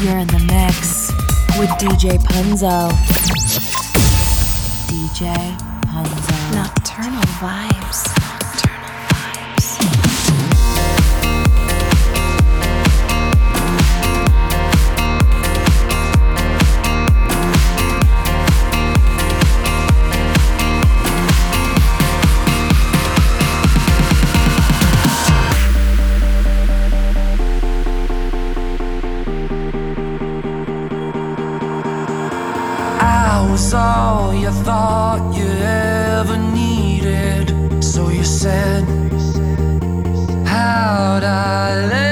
You're in the mix with DJ Punzo. DJ Punzo. Nocturnal vibes. was all you thought you ever needed. So you said, How'd I live?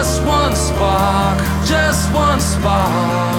just one spark, just one spark.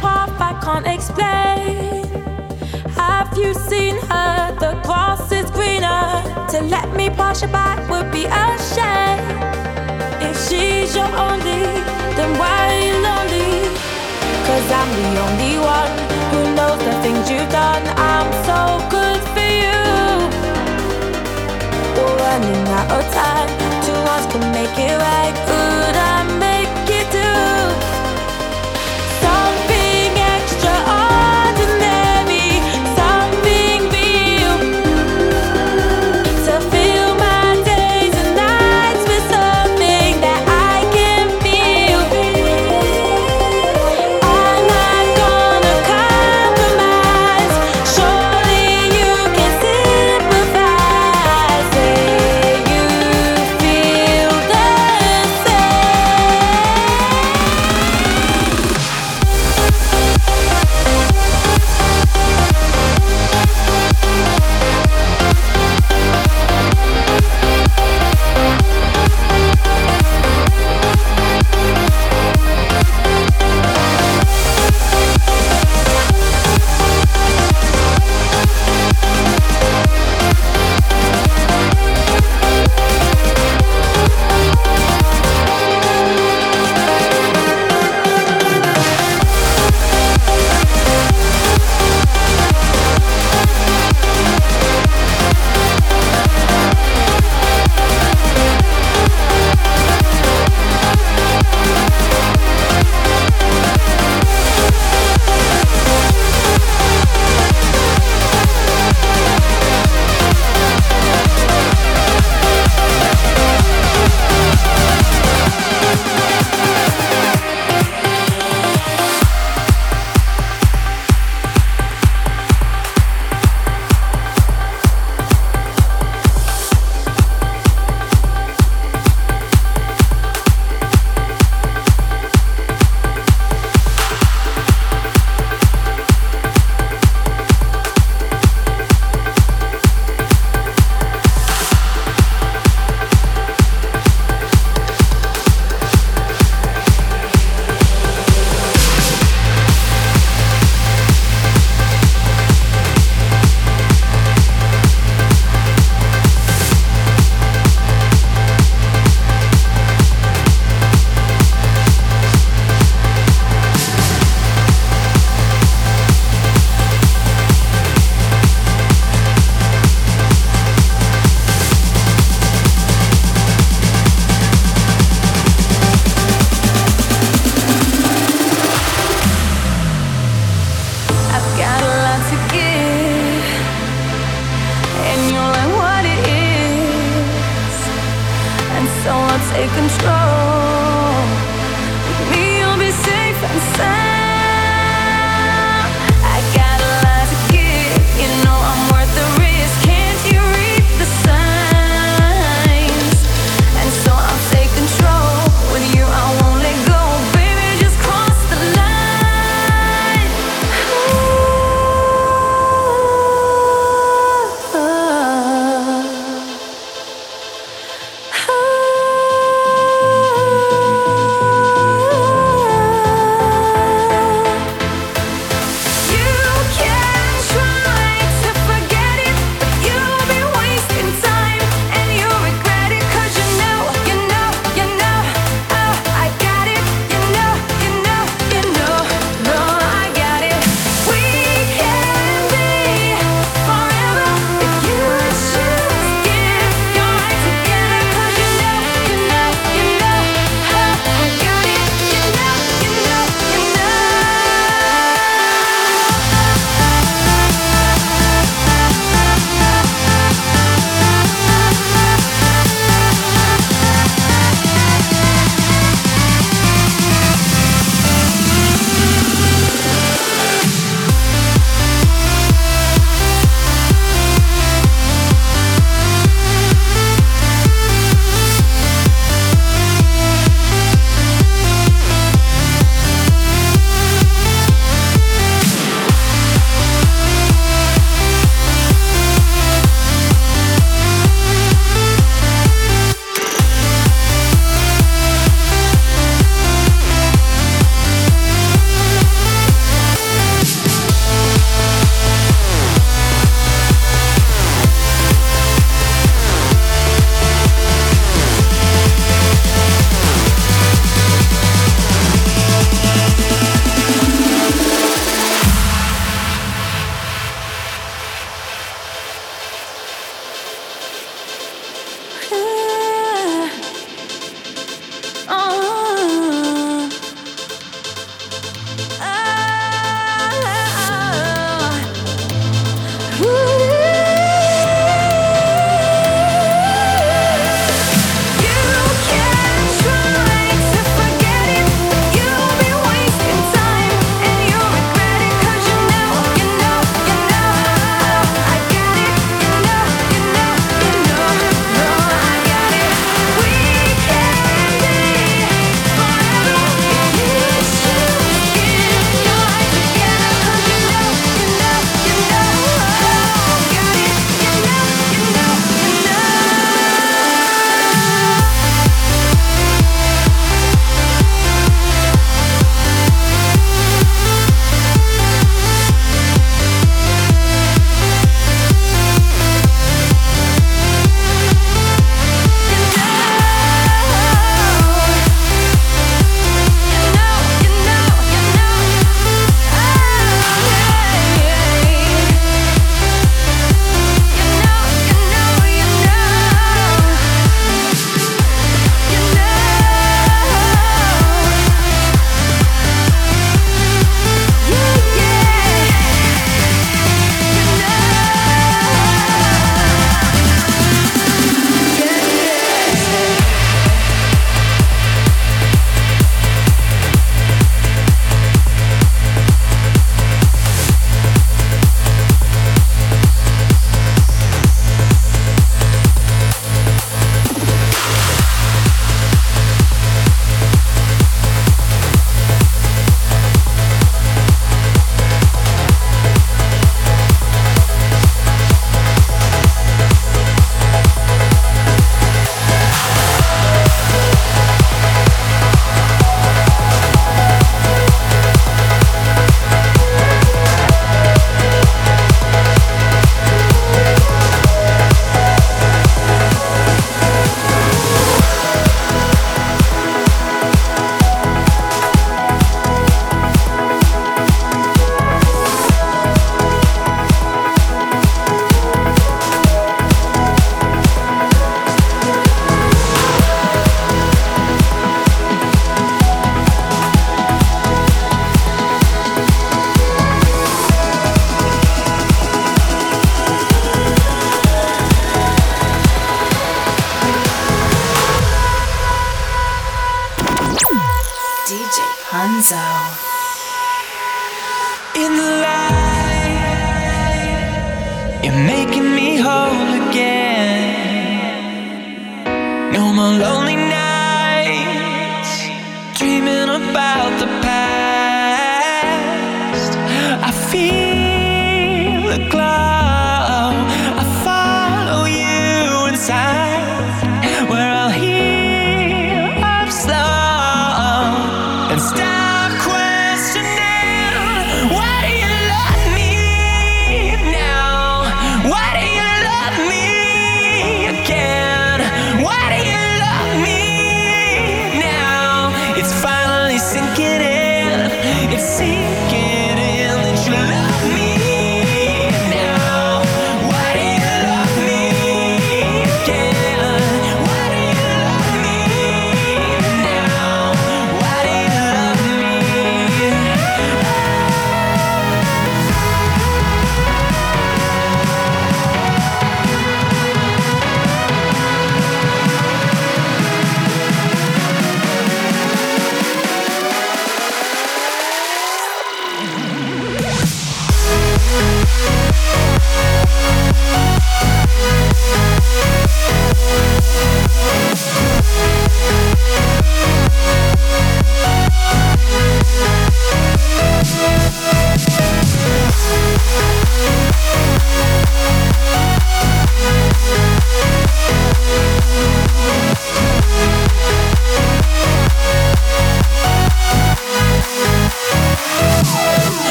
Path I can't explain. Have you seen her? The grass is greener. To let me pass you by would be a shame. If she's your only, then why are you lonely? Cause I'm the only one who knows the things you've done. I'm so good for you. Running out of time, two arms can make it right.